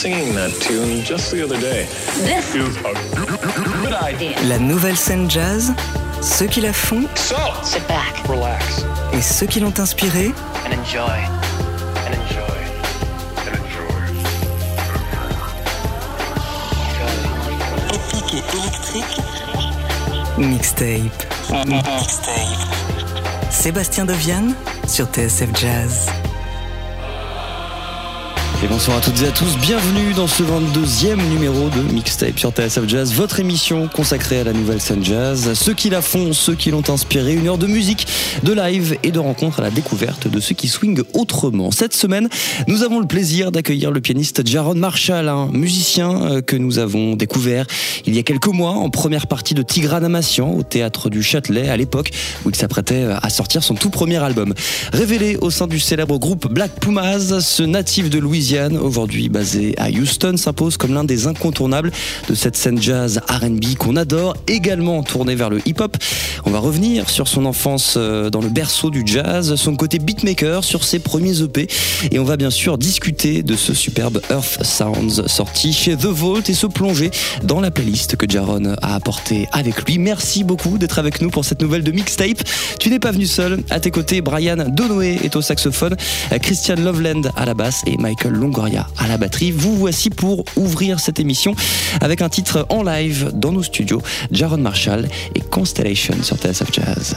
singing that tune just the other day. This is a good idea. La nouvelle scène jazz, ceux qui la font So, Sit back relax et ceux qui l'ont inspirée, and enjoy. and enjoy. And enjoy. épique et électrique, mixtape. Sébastien Deviane sur TSF Jazz. Et bonsoir à toutes et à tous, bienvenue dans ce 22e numéro de Mixtape sur TSF Jazz, votre émission consacrée à la nouvelle scène jazz, ceux qui la font, ceux qui l'ont inspiré, une heure de musique, de live et de rencontres à la découverte de ceux qui swingent autrement. Cette semaine, nous avons le plaisir d'accueillir le pianiste Jaron Marshall, un musicien euh, que nous avons découvert il y a quelques mois en première partie de Tigran Amassian au théâtre du Châtelet à l'époque où il s'apprêtait à sortir son tout premier album. Révélé au sein du célèbre groupe Black Pumas, ce natif de Louisiane, aujourd'hui basé à Houston, s'impose comme l'un des incontournables de cette scène jazz R&B qu'on adore, également tourné vers le hip-hop. On va revenir sur son enfance euh, dans le berceau du jazz, son côté beatmaker, sur ses premiers EP, et on va bien sûr discuter de ce superbe Earth Sounds sorti chez The Vault et se plonger dans la playlist que Jaron a apporté avec lui. Merci beaucoup d'être avec nous pour cette nouvelle de mixtape. Tu n'es pas venu seul. À tes côtés, Brian Donoé est au saxophone, Christian Loveland à la basse et Michael Longoria à la batterie. Vous voici pour ouvrir cette émission avec un titre en live dans nos studios, Jaron Marshall et Constellation sur TSF Jazz.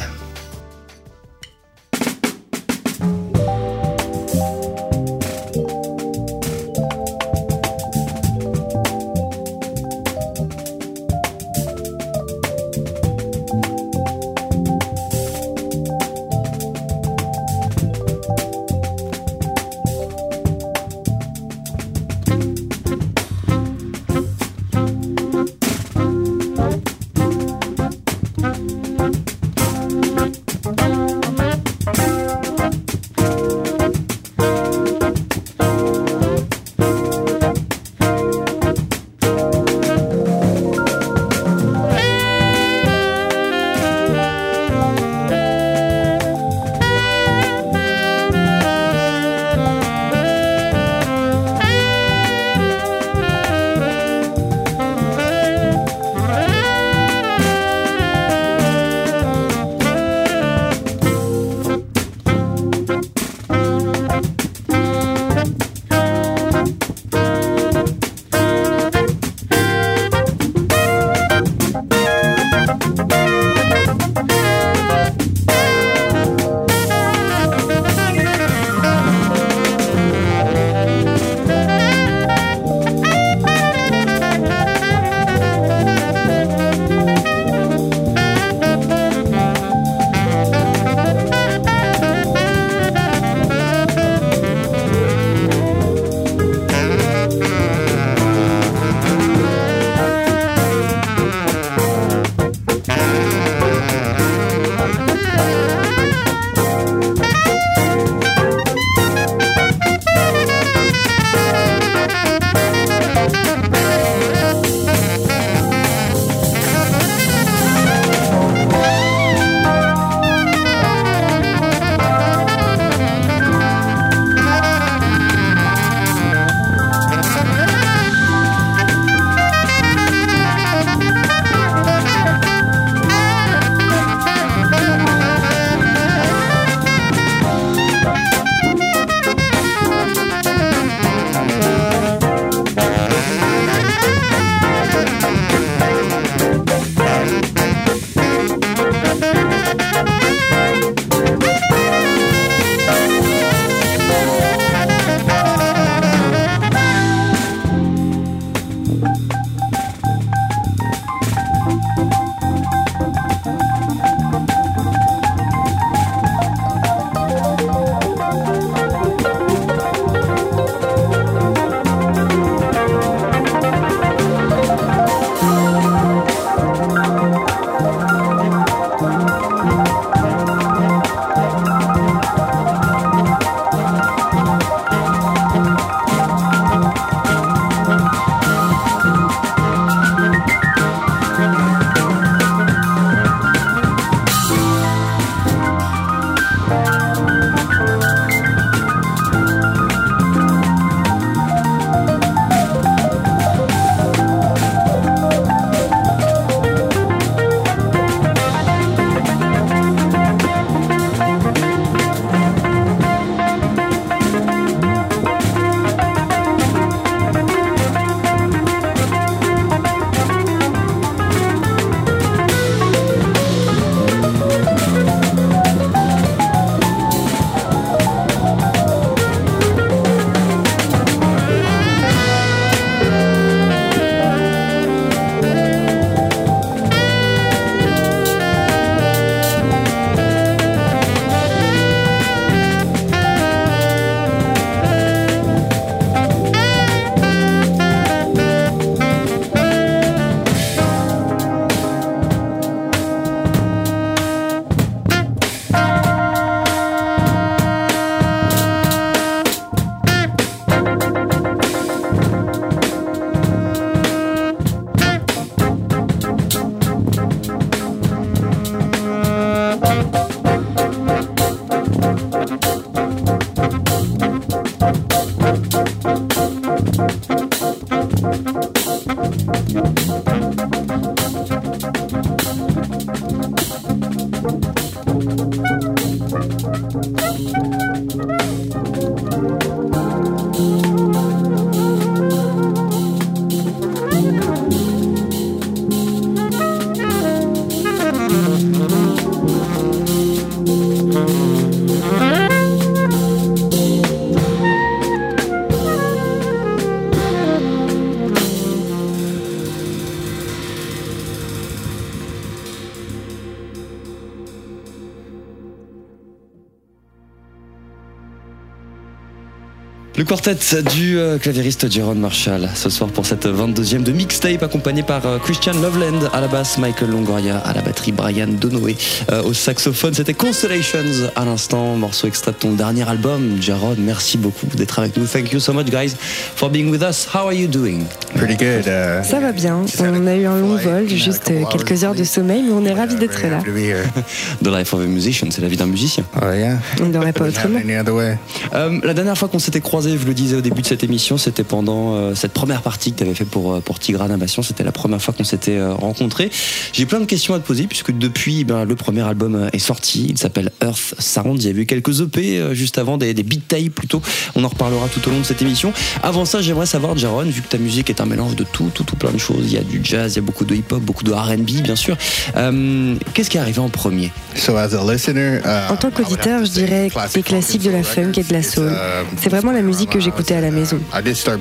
Quartet du euh, claviériste Jaron Marshall ce soir pour cette 22e de mixtape accompagné par euh, Christian Loveland à la basse, Michael Longoria à la batterie, Brian Donoé euh, au saxophone. C'était Constellations à l'instant, morceau extrait de ton dernier album. Jaron, merci beaucoup d'être avec nous. Thank you so much guys for being with us. How are you doing? Pretty good. Uh, Ça va bien. On a eu un long vol, juste quelques heures de sommeil, mais on est ravis d'être là. happy to be here. The life of a musician, c'est la vie d'un musicien. Oh yeah. On n'aurait pas autrement. Euh, la dernière fois qu'on s'était croisés, je le disais au début de cette émission, c'était pendant euh, cette première partie que tu avais fait pour, euh, pour Tigrane Navation. C'était la première fois qu'on s'était euh, rencontrés. J'ai plein de questions à te poser puisque depuis, ben, le premier album est sorti. Il s'appelle Earth Sound. Il y a eu quelques EP euh, juste avant, des, des beat tapes plutôt. On en reparlera tout au long de cette émission. Avant ça, j'aimerais savoir, Jaron, vu que ta musique est un mélange de tout, tout, tout plein de choses. Il y a du jazz, il y a beaucoup de hip-hop, beaucoup de R&B, bien sûr. Euh, Qu'est-ce qui est arrivé en premier? So as a listener, uh, En tant qu'auditeur, je dirais des classiques de la funk et de la soul. C'est vraiment la musique que j'écoutais à la maison.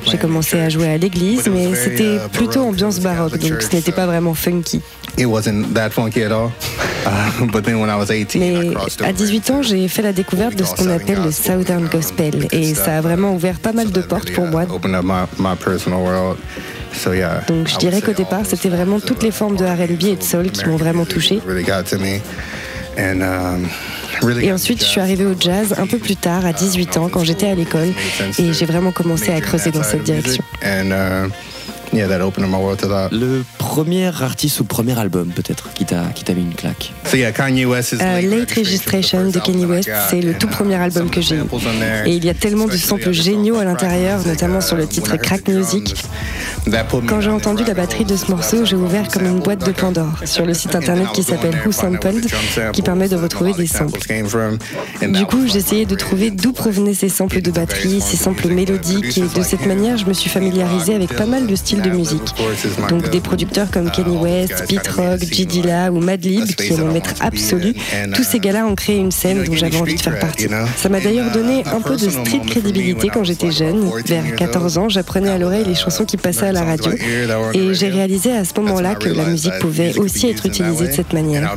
J'ai commencé à jouer à l'église, mais c'était plutôt ambiance baroque, donc ce n'était pas vraiment funky. It wasn't that funky at all. Uh, but then when I was 18, I Mais à over 18 ans, j'ai fait la découverte de ce qu'on appelle le Southern Gospel, et ça a vraiment ouvert pas mal de portes pour moi. Donc je dirais qu'au départ, c'était vraiment toutes les formes de R&B et de soul qui m'ont vraiment touché. Um, Et ensuite, je suis arrivée au jazz un peu plus tard, à 18 ans, quand j'étais à l'école, et j'ai vraiment commencé à creuser dans cette direction. And uh, yeah, that opened up my world to that. Le premier artiste ou premier album peut-être qui t'a qui t'a mis une claque So yeah, Kanye West is Euh, Late Late Registration de Kanye West, c'est le tout premier album que j'ai eu. Et il y a tellement de samples géniaux à l'intérieur, notamment sur le titre Crack Music. Quand j'ai entendu la batterie de ce morceau, j'ai ouvert comme une boîte de Pandore sur le site internet qui s'appelle Who Sampled, qui permet de retrouver des samples. Du coup, j'essayais de trouver d'où provenaient ces samples de batterie, ces samples mélodiques, et de cette manière, je me suis familiarisée avec pas mal de styles de musique. Donc des producteurs comme Kanye West, Pete Rock, J. Dilla ou Madlib, qui est mon maître absolu, tous ces gars-là ont créé une scène dont j'avais envie de faire partie. Ça m'a d'ailleurs donné un peu de street crédibilité quand j'étais jeune. Vers 14 ans, j'apprenais à l'oreille les chansons qui passaient à la radio. Et j'ai réalisé à ce moment-là que la musique pouvait aussi être utilisée de cette manière.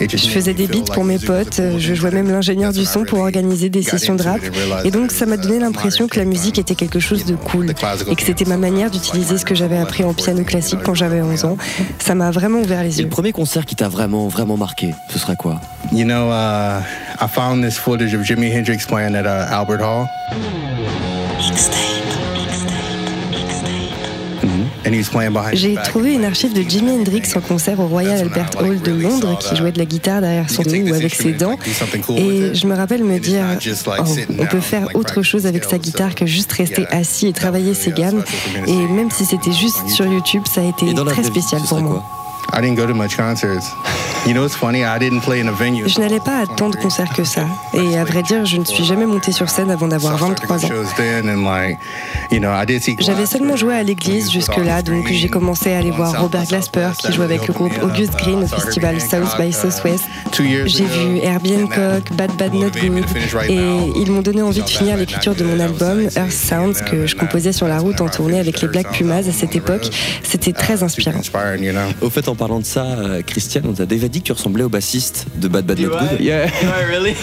Je faisais des beats pour mes potes, je jouais même l'ingénieur du son pour organiser des sessions de rap. Et donc ça m'a donné l'impression que la musique était quelque chose de cool et que c'était ma manière d'utiliser ce que j'avais appris en piano classique quand j'avais 11 ans. Ça m'a vraiment ouvert les Et le yeux. premier concert qui t'a vraiment, vraiment marqué, ce serait quoi? You know, uh, I found this footage of Jimi Hendrix playing at uh, Albert Hall, J'ai trouvé une archive de Jimi Hendrix en concert au Royal Albert Hall de Londres qui jouait de la guitare derrière son dos ou avec ses dents. Et je me rappelle me dire, oh, on peut faire autre chose avec sa guitare que juste rester assis et travailler ses gammes. Et même si c'était juste sur YouTube, ça a été très spécial pour moi. Quoi I didn't go to much concerts. You know, it's funny. I didn't play in a venue. Je n'allais pas à tant de concerts que ça. Et à vrai dire, je ne suis jamais montée sur scène avant d'avoir 23 ans. J'avais seulement joué à l'église jusque-là, donc j'ai commencé à aller voir Robert Glasper qui joue avec le groupe August Green au festival South by Southwest. J'ai vu Herbie Hancock, Bad Bad Not Good, et ils m'ont donné envie de finir l'écriture de mon album Earth Sounds que je composais sur la route en tournée avec les Black Pumas à cette époque. C'était très inspirant. Au fait, en parlant de ça, euh, Christian, on t'a déjà dit que tu ressemblais au bassiste de Bad Bad Not Do I? Good. Yeah. Do I really?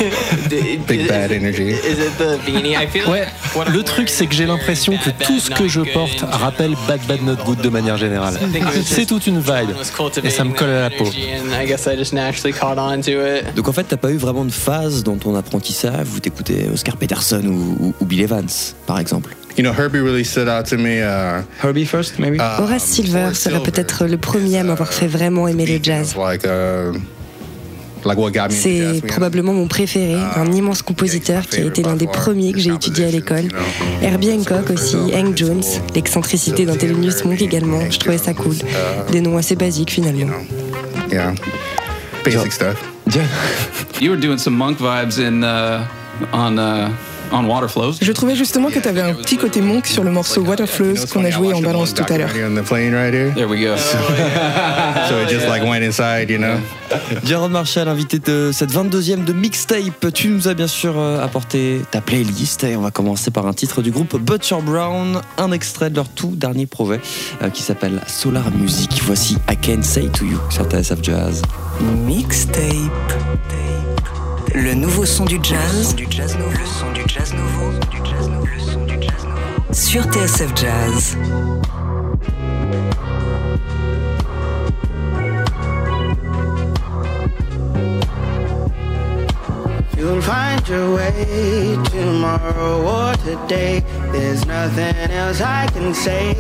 Big bad energy. Is it the beanie? I feel Ouais, like what I'm le truc c'est que j'ai l'impression que tout ce que je bad, porte rappelle Bad Bad Not Good de manière générale. C'est toute une vibe et ça me colle à la peau. And I guess I just naturally caught on to it. Donc en fait, t'as pas eu vraiment de phase dans ton apprentissage où t'écoutais Oscar Peterson ou, ou- ou Bill Evans, par exemple? You know, Herbie really stood out to me. Uh, Herbie first, maybe? uh, Horace Silver serait peut-être le premier à m'avoir fait vraiment aimer le jazz. Like, uh, like what got me into jazz, C'est probablement mon préféré, un immense compositeur qui a été l'un des premiers que j'ai étudié à l'école. Herbie Hancock aussi, Hank Jones, l'excentricité d'un Thelonious Monk également, je trouvais ça cool. Des noms assez basiques finalement. Yeah. Basic stuff. You were doing some monk vibes in uh, on uh. Je trouvais justement que tu avais un petit côté monk sur le morceau Water Flows qu'on a joué en balance tout à l'heure. On the plane right here. There we go. So it just like went inside, you know? Jaron Marshall, invité de cette 22e de mixtape. Tu nous as bien sûr euh, apporté ta playlist et on va commencer par un titre du groupe Butcher Brown, un extrait de leur tout dernier projet euh, qui s'appelle Solar Music. Voici I Can Say To You sur TSF Jazz. Mixtape. Le nouveau son du jazz. Le son du jazz nouveau. Sur TSF Jazz. You'll find your way tomorrow or today. There's nothing else I can say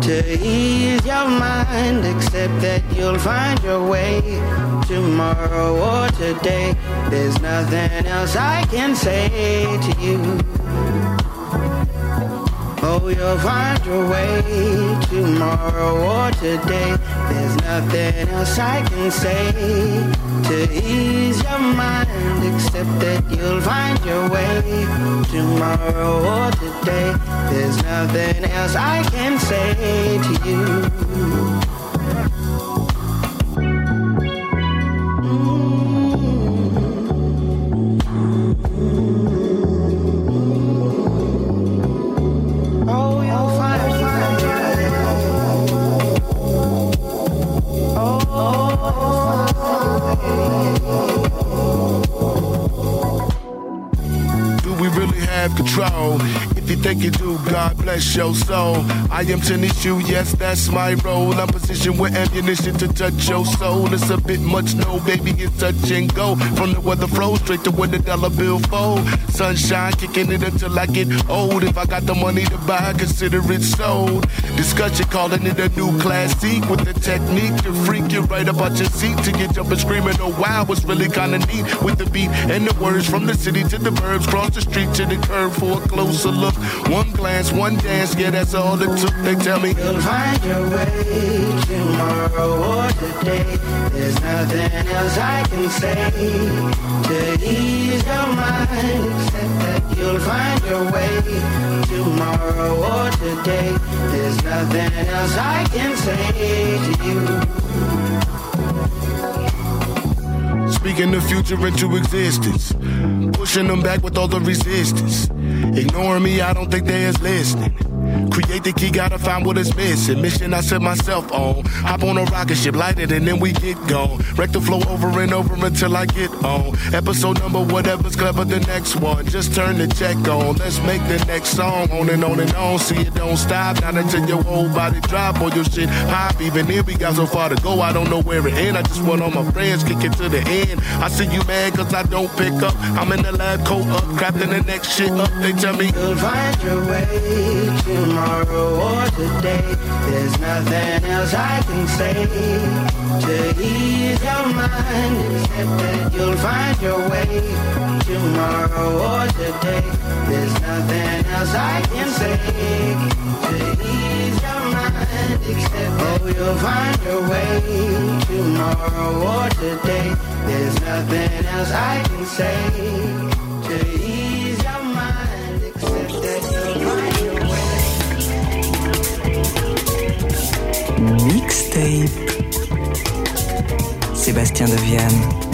to ease your mind except that you'll find your way tomorrow or today. There's nothing else I can say to you. Oh, you'll find your way tomorrow or today. There's nothing else I can say to ease your mind except that you'll find your way tomorrow or today. There's nothing else I can say to you. Control. You think you do, God bless your soul. I am Tanishu, yes, that's my role. I'm positioned with ammunition to touch your soul. It's a bit much, no, baby, it's touch and go. From the weather flow straight to where the dollar bill fold. Sunshine kicking it until I get old. If I got the money to buy, consider it sold. Discussion calling it a new classic with the technique to freak you right up out your seat to get up jumping screaming. Oh wow, it's really kinda neat with the beat and the words from the city to the burbs, cross the street to the curb for a closer look. One glance, one dance, yeah, that's all it took. They tell me you'll find your way tomorrow or today. There's nothing else I can say to ease your mind except that you'll find your way tomorrow or today. There's nothing else I can say to you. Speaking the future into existence, pushing them back with all the resistance. Ignoring me, I don't think they is listening. Create the key, gotta find what is missing. Mission I set myself on. Hop on a rocket ship, light it, and then we get gone. Wreck the flow over and over until I get on. Episode number, whatever's clever, the next one. Just turn the check on. Let's make the next song. On and on and on. See it don't stop. Not until your whole body drop or your shit pop. Even if we got so far to go, I don't know where it end. I just want all my friends kick it to the end. I see you mad cause I don't pick up. I'm in the lab, coat up, crafting the next shit up. They tell me find your way tomorrow or today. There's nothing else I can say to ease your mind except that you'll find your way tomorrow or today. There's nothing else I can say to ease your mind except oh you'll find your way tomorrow or today. There's nothing else I can say to Mixtape. Sébastien Deviane.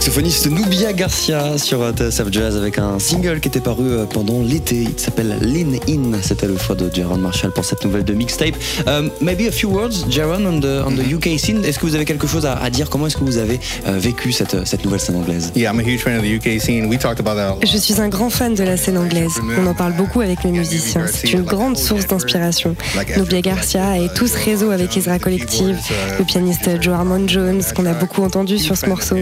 Saxophoniste Nubia Garcia sur TSF Jazz avec un single qui était paru euh, pendant l'été. Il s'appelle Lean In. C'était le choix de Jaron Marshall pour cette nouvelle de mixtape. Um, maybe a few words, Jaron, on the, on the UK scene. Est-ce que vous avez quelque chose à, à dire? Comment est-ce que vous avez euh, vécu cette, cette nouvelle scène anglaise? Yeah, I'm a huge fan of the UK scene. We talked about that. Je suis un grand fan de la scène anglaise. On en parle beaucoup avec mes musiciens. C'est une grande source d'inspiration. Nubia Garcia et tout ce réseau avec Ezra Collective, le pianiste Joe Armond Jones, qu'on a beaucoup entendu sur ce morceau.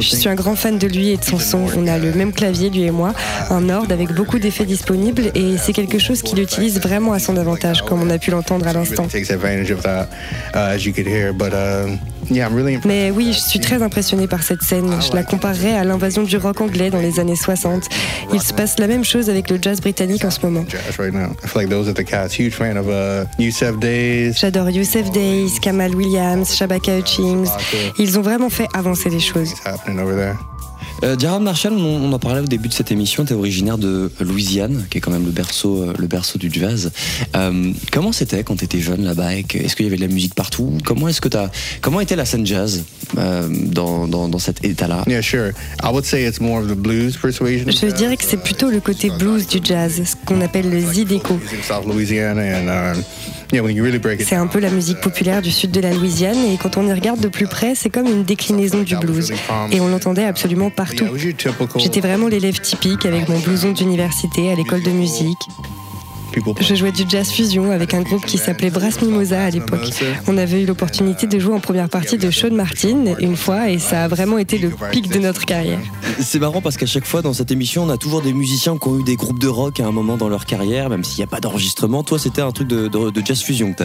Je suis un grand fan de lui et de son son. On a le même clavier, lui et moi, un Nord avec beaucoup d'effets disponibles et c'est quelque chose qu'il utilise vraiment à son avantage, comme on a pu l'entendre à l'instant. Mais oui, je suis très impressionné par cette scène. Je la comparerais à l'invasion du rock anglais dans les années 60. Il se passe la même chose avec le jazz britannique en ce moment. J'adore Youssef Days, Kamal Williams, Shabaka Hutchings. Ils ont vraiment fait avancer les choses. Euh, Marshall, on, en parlait au début de cette émission, tu es originaire de Louisiane, qui est quand même le berceau, euh, le berceau du jazz. Euh, comment c'était quand tu étais jeune là-bas Est-ce qu'il y avait de la musique partout? Comment est-ce que as, comment était la scène jazz euh, dans, dans, dans, cet état-là? Yeah, sure. I would say it's more of the blues persuasion. Je dirais que c'est plutôt le côté blues du jazz, ce qu'on appelle le zydeco. C'est un peu la musique populaire du sud de la Louisiane et quand on y regarde de plus près, c'est comme une déclinaison du blues. Et on l'entendait absolument partout. J'étais vraiment l'élève typique avec mon blouson d'université à l'école de musique. Je jouais du jazz fusion avec un groupe qui s'appelait Brass Mimosa à l'époque. On avait eu l'opportunité de jouer en première partie de Sean Martin une fois et ça a vraiment été le pic de notre carrière. C'est marrant parce qu'à chaque fois dans cette émission, on a toujours des musiciens qui ont eu des groupes de rock à un moment dans leur carrière, même s'il n'y a pas d'enregistrement. Toi, c'était un truc de, de, de jazz fusion que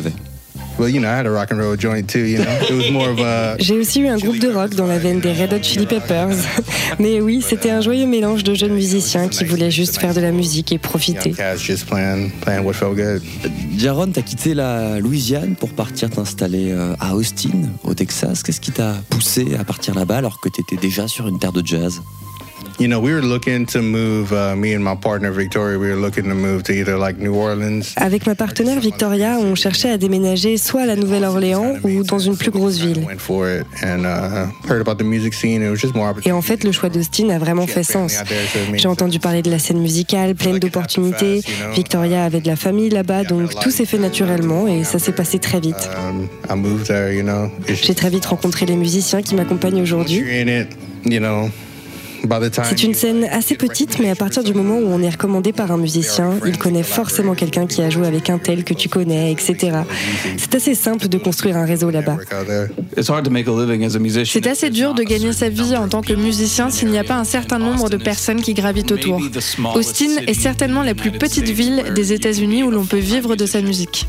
J'ai aussi eu un groupe de rock dans la veine des Red Hot Chili Peppers. Mais oui, c'était un joyeux mélange de jeunes musiciens qui voulaient juste faire de la musique et profiter. Jaron, t'as quitté la Louisiane pour partir t'installer euh, à Austin, au Texas. Qu'est-ce qui t'a poussé à partir là-bas alors que t'étais déjà sur une terre de jazz? You know, we were looking to move, uh, me and my partner Victoria, we were looking to move to either like New Orleans. Avec ma partenaire Victoria, on cherchait à déménager soit à la Nouvelle-Orléans ou dans une plus grosse ville. Et en fait, le choix d'Austin a vraiment fait sens. J'ai entendu parler de la scène musicale, pleine d'opportunités. Victoria avait de la famille là-bas, donc tout s'est fait naturellement et ça s'est passé très vite. J'ai très vite rencontré les musiciens qui m'accompagnent aujourd'hui. C'est une scène assez petite, mais à partir du moment où on est recommandé par un musicien, il connaît forcément quelqu'un qui a joué avec un tel que tu connais, etc. C'est assez simple de construire un réseau là-bas. C'est assez dur de gagner sa vie en tant que musicien s'il n'y a pas un certain nombre de personnes qui gravitent autour. Austin est certainement la plus petite ville des États-Unis où l'on peut vivre de sa musique.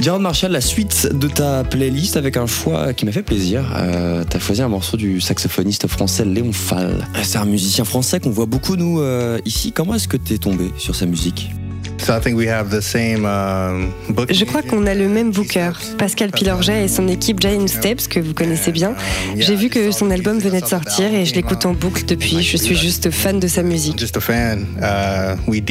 Jaron Marshall, la suite de ta playlist avec un choix qui m'a fait plaisir. Euh, tu as choisi un morceau du saxophoniste français Léon Fall. C'est un musicien français qu'on voit beaucoup, nous, euh, ici. Comment est-ce que tu es tombé sur sa musique? Je crois qu'on a le même booker, Pascal Pilorget et son équipe Giant Steps, que vous connaissez bien. J'ai vu que son album venait de sortir et je l'écoute en boucle depuis. Je suis juste fan de sa musique.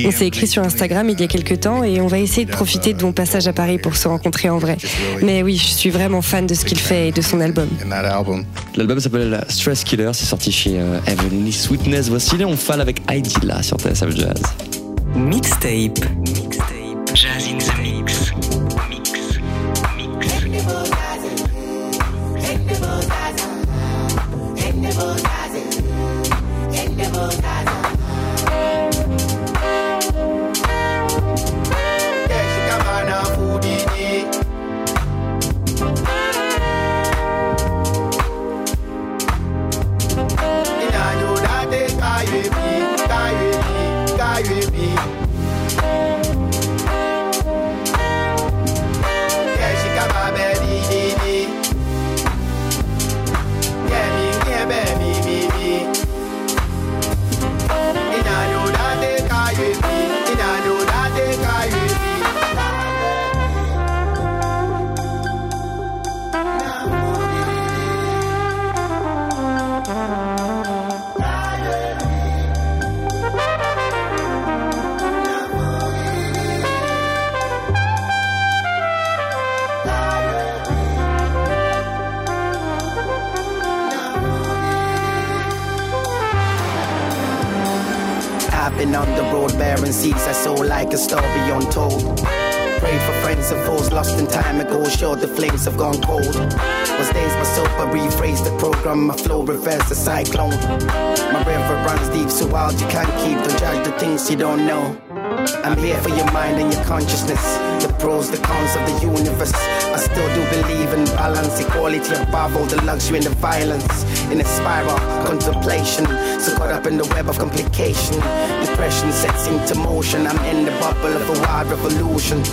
On s'est écrit sur Instagram il y a quelques temps et on va essayer de profiter de mon passage à Paris pour se rencontrer en vrai. Mais oui, je suis vraiment fan de ce qu'il fait et de son album. L'album s'appelle Stress Killer, c'est sorti chez euh, Heavenly Sweetness. Voici Léon Fall avec Heidi là sur TSF Jazz. Mixtape. Mixtape. Jazz in the mix. Mix. You don't know. I'm here for your mind and your consciousness. The pros, the cons of the universe. I still do believe in balance, equality above all the luxury and the violence. In a spiral, contemplation. So caught up in the web of complication. Depression sets into motion. I'm in the bubble of a wild revolution.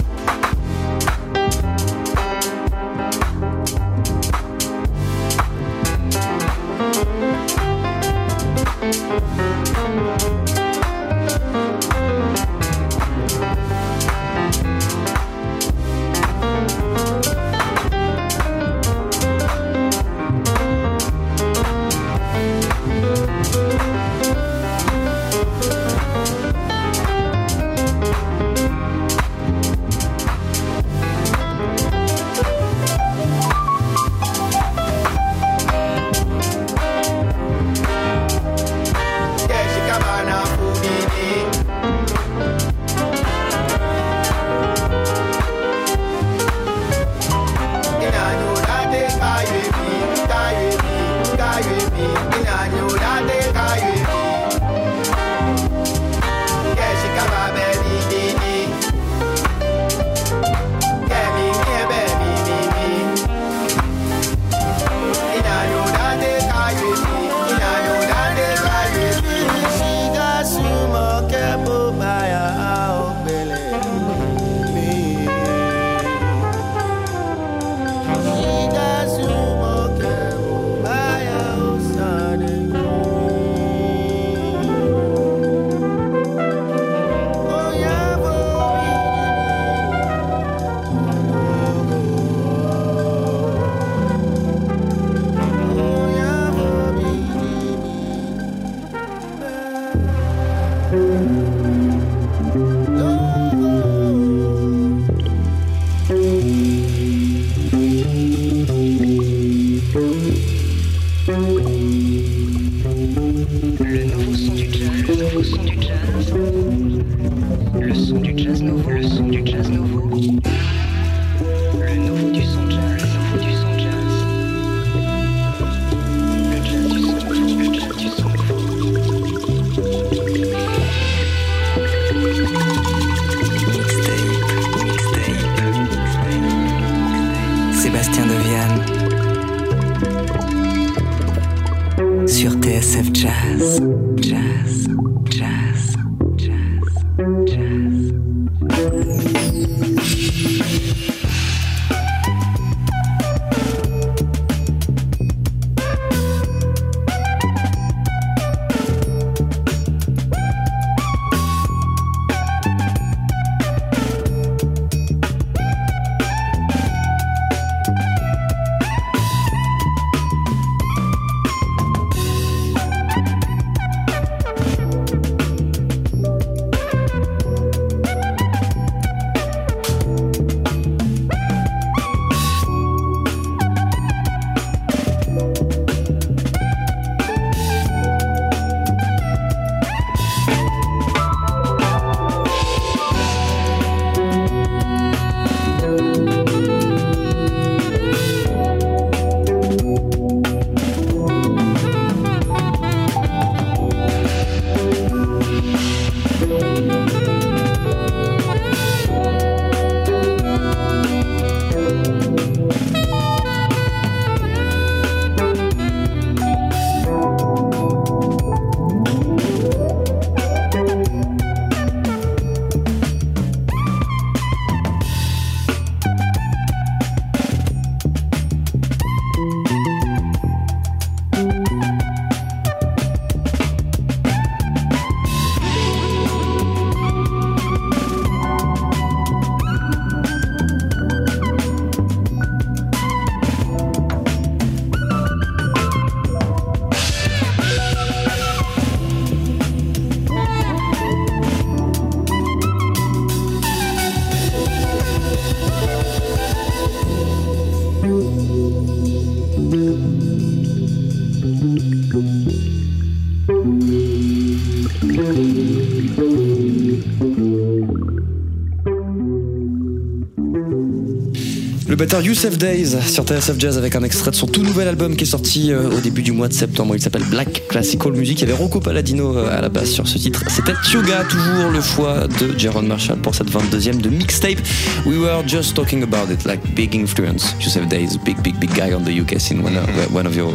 Better Youssef Days sur TSF Jazz avec un extrait de son tout nouvel album qui est sorti euh, au début du mois de septembre. Il s'appelle Black Classical Music. Il y avait Rocco Paladino euh, à la base sur ce titre. C'était Tioga, toujours le choix de Jaron Marshall pour cette 22e de mixtape. We were just talking about it, like big influence. Youssef Days, big, big, big guy on the UK scene, one, of, one of, your,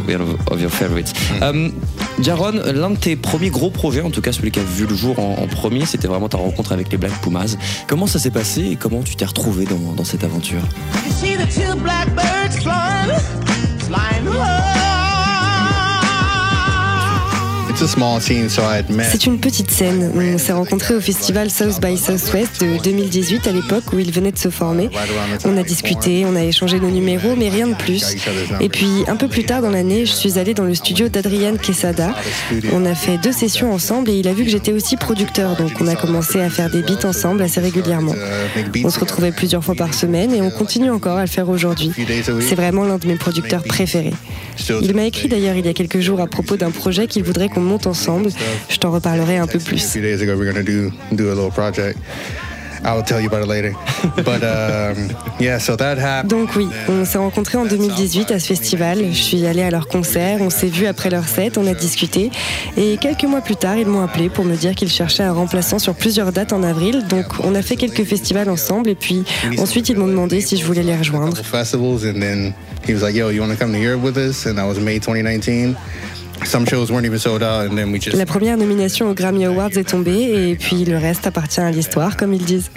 of your favorites. Um, Jaron, l'un de tes premiers gros projets, en tout cas celui qui a vu le jour en, en premier, c'était vraiment ta rencontre avec les Black Pumas. Comment ça s'est passé et comment tu t'es retrouvé dans, dans cette aventure? See the two blackbirds flying, flying low. C'est une petite scène. On s'est rencontrés au festival South by Southwest de 2018 à l'époque où il venait de se former. On a discuté, on a échangé nos numéros, mais rien de plus. Et puis un peu plus tard dans l'année, je suis allée dans le studio d'Adrian Quesada. On a fait deux sessions ensemble et il a vu que j'étais aussi producteur, donc on a commencé à faire des beats ensemble assez régulièrement. On se retrouvait plusieurs fois par semaine et on continue encore à le faire aujourd'hui. C'est vraiment l'un de mes producteurs préférés. Il m'a écrit d'ailleurs il y a quelques jours à propos d'un projet qu'il voudrait qu'on ensemble. Je t'en reparlerai un peu plus. Donc oui, on s'est rencontrés en 2018 à ce festival. Je suis allée à leur concert, on s'est vu après leur set, on a discuté. Et quelques mois plus tard, ils m'ont appelé pour me dire qu'ils cherchaient un remplaçant sur plusieurs dates en avril. Donc on a fait quelques festivals ensemble et puis ensuite ils m'ont demandé si je voulais les rejoindre. La première nomination aux Grammy Awards est tombée et puis le reste appartient à l'histoire, comme ils disent.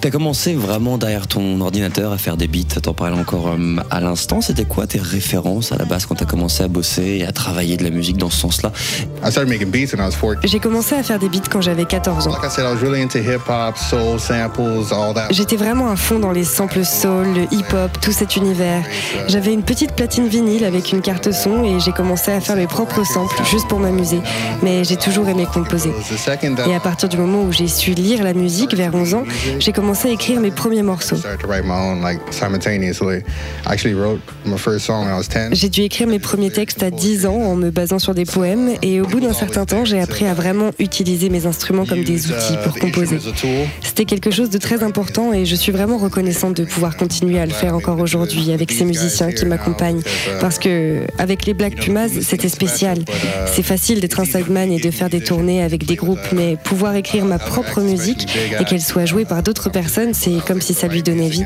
Tu as commencé vraiment derrière ton ordinateur à faire des beats, t'en parlais encore euh, à l'instant. C'était quoi tes références à la base quand tu as commencé à bosser et à travailler de la musique dans ce sens-là? J'ai commencé à faire des beats quand j'avais 14 ans. J'étais vraiment à fond dans les samples soul, le hip-hop, tout cet univers. J'avais une petite platine vinyle avec une carte son et j'ai commencé à faire mes propres samples juste pour m'amuser. Mais j'ai toujours aimé composer. Et à partir du moment où j'ai su lire la musique, vers 11 ans, j'ai commencé à écrire mes premiers morceaux. J'ai dû écrire mes premiers textes à 10 ans en me basant sur des poèmes et au bout d'un certain temps, j'ai appris à vraiment utiliser mes instruments comme des outils pour composer. C'était quelque chose de très important et je suis vraiment reconnaissante de pouvoir continuer à le faire encore aujourd'hui avec ces musiciens qui m'accompagnent parce que avec les Black C'était spécial. C'est facile d'être un sideman et de faire des tournées avec des groupes, mais pouvoir écrire ma propre musique et qu'elle soit jouée par d'autres personnes, c'est comme si ça lui donnait vie.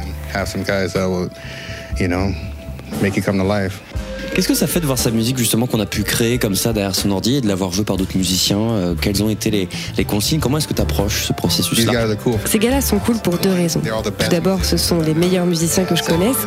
Qu'est-ce que ça fait de voir sa musique justement qu'on a pu créer comme ça derrière son ordi et de l'avoir joué par d'autres musiciens euh, Quelles ont été les, les consignes? Comment est-ce que tu approches ce processus-là? Ces gars-là sont cool pour deux raisons. Tout d'abord, ce sont les meilleurs musiciens que je connaisse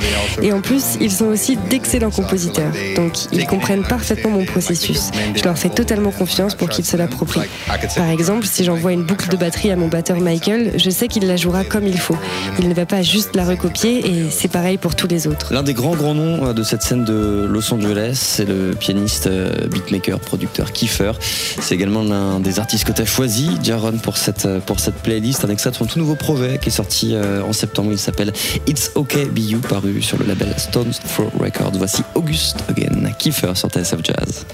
et en plus, ils sont aussi d'excellents compositeurs. Donc, ils comprennent parfaitement mon processus. Je leur fais totalement confiance pour qu'ils se l'approprient. Par exemple, si j'envoie une boucle de batterie à mon batteur Michael, je sais qu'il la jouera comme il faut. Il ne va pas juste la recopier et c'est pareil pour tous les autres. L'un des grands grands noms euh, de cette scène de Los Angeles, c'est le pianiste, euh, beatmaker, producteur Kiefer. C'est également l'un des artistes que tu as choisi, Jaron, pour cette, euh, pour cette playlist. Un extrait de son tout nouveau projet qui est sorti euh, en septembre. Il s'appelle It's OK Be You, paru sur le label Stones Throw Records. Voici August Again, Kiefer sur TSF Jazz.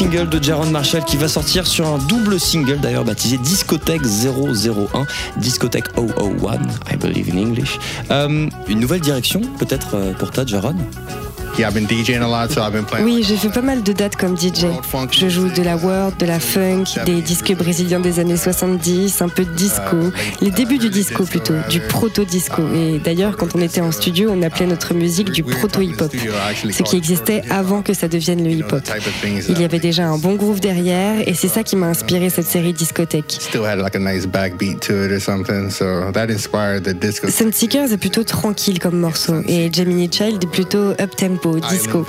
Single de Jaron Marshall qui va sortir sur un double single d'ailleurs baptisé Discothèque 001, Discothèque 001, I believe in English. Euh, une nouvelle direction peut-être euh, pour toi Jaron? Oui, j'ai fait pas mal de dates comme DJ. Je joue de la world, de la funk, des disques brésiliens des années 70, un peu de disco, les débuts du disco plutôt, du proto-disco. Et d'ailleurs, quand on était en studio, on appelait notre musique du proto-hip-hop, ce qui existait avant que ça devienne le hip-hop. Il y avait déjà un bon groove derrière, et c'est ça qui m'a inspiré cette série discothèque. Sunseekers est plutôt tranquille comme morceau, et Gemini Child est plutôt up-tempo disco.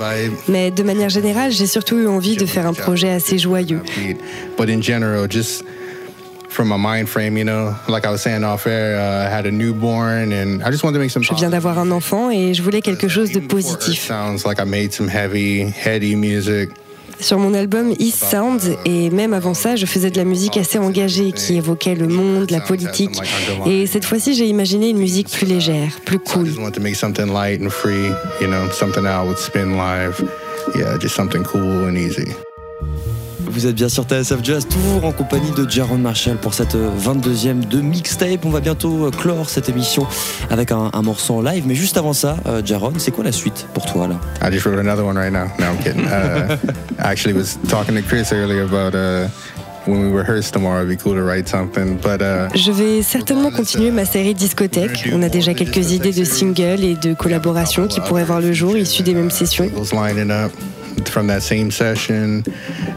Mais de manière générale, j'ai surtout eu envie de faire un projet assez joyeux. Je viens d'avoir un enfant et je voulais quelque chose de positif. Sur mon album East Sound, et même avant ça, je faisais de la musique assez engagée qui évoquait le monde, la politique. Et cette fois-ci, j'ai imaginé une musique plus légère, plus cool. Vous êtes bien sur TSF Jazz, toujours en compagnie de Jaron Marshall pour cette 22e de mixtape. On va bientôt euh, clore cette émission avec un, morceau en live. Mais juste avant ça, euh, Jaron, c'est quoi la suite pour toi là? I just wrote another one right now. No, I'm kidding. Uh, I actually was talking to Chris earlier about uh, when we rehearse tomorrow, it'd be cool to write something. But, uh, Je vais certainement continuer ma série discothèque. On a déjà quelques idées de singles et de collaborations qui pourraient voir le jour issues des mêmes sessions.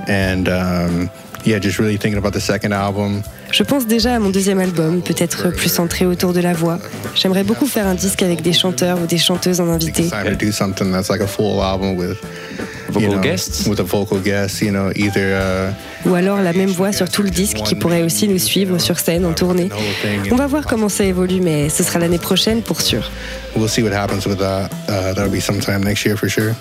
And um, yeah, just really thinking about the second album. Je pense déjà à mon deuxième album, peut-être plus centré autour de la voix. J'aimerais beaucoup faire un disque avec des chanteurs ou des chanteuses en invité. Vocal guests? With a vocal guest, you know, either, uh, ou alors la même voix sur tout le disque qui pourrait aussi nous suivre sur scène en tournée. On va voir comment ça évolue, mais ce sera l'année prochaine pour sûr. We'll see what happens with that. Uh, that'll be sometime next year for sure.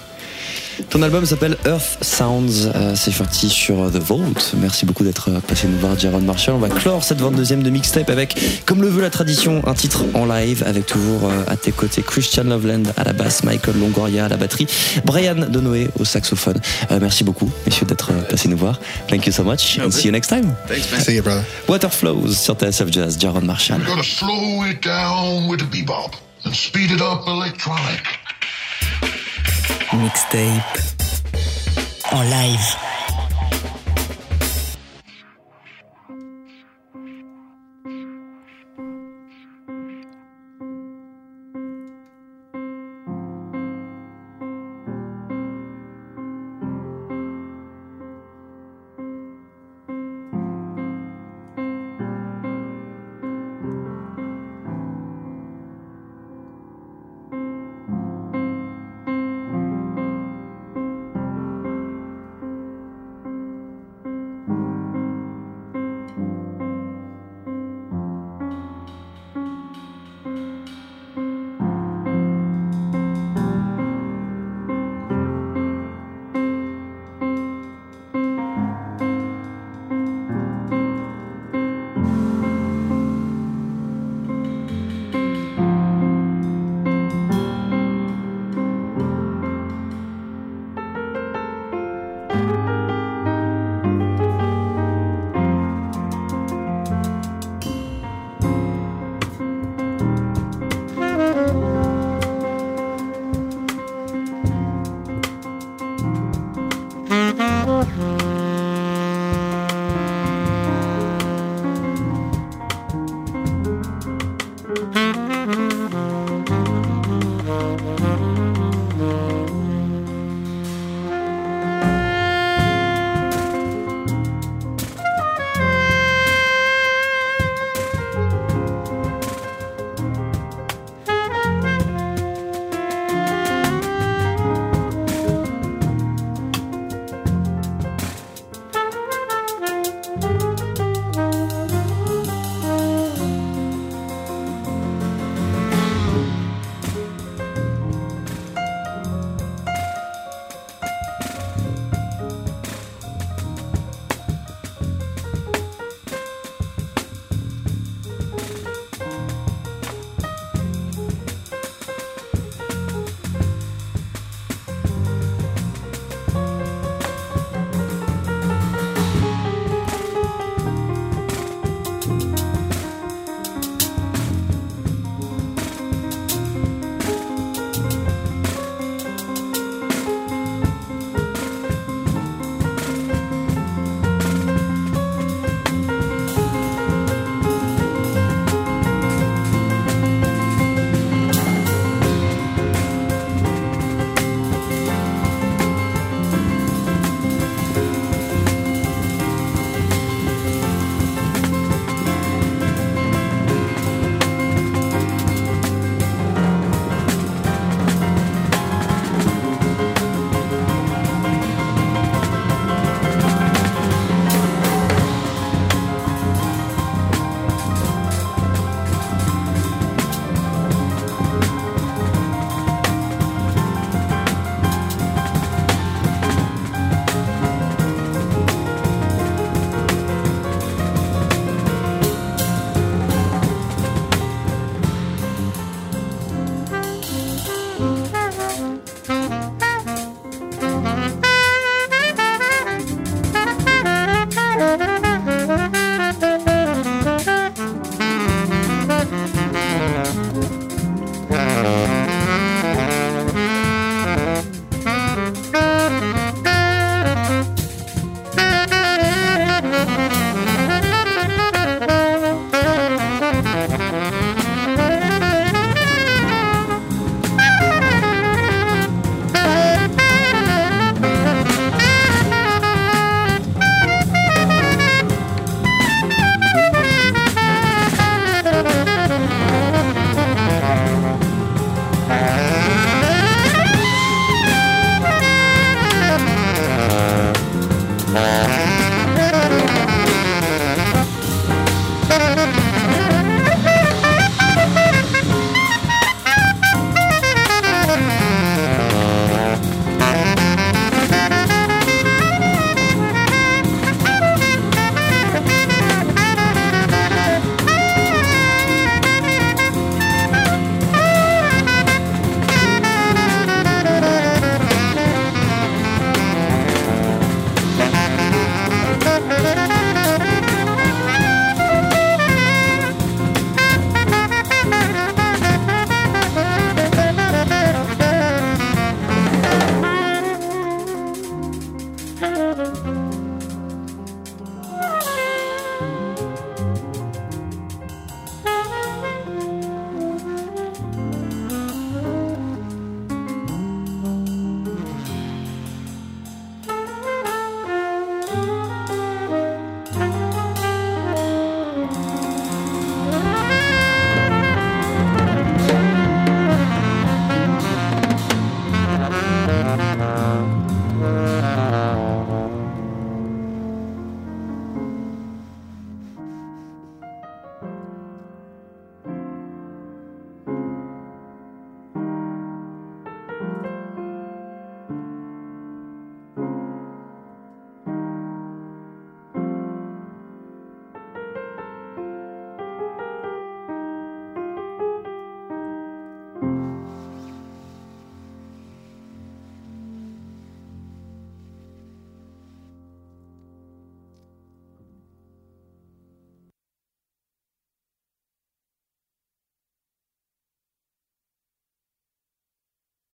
Ton album s'appelle Earth Sounds, euh, c'est sorti sur The Vault. Merci beaucoup d'être passé nous voir, Jaron Marshall. On va clore cette 22e de mixtape avec, comme le veut la tradition, un titre en live avec toujours euh, à tes côtés Christian Loveland à la basse, Michael Longoria à la batterie, Brian Donoé au saxophone. Euh, merci beaucoup, messieurs, d'être passé nous voir. Thank you so much and see you next time. Thanks, See you, brother. Water Flows sur TSF Jazz, Jaron Marshall. We're gonna slow it down with a bebop and speed it up electronic. Mixtape en live.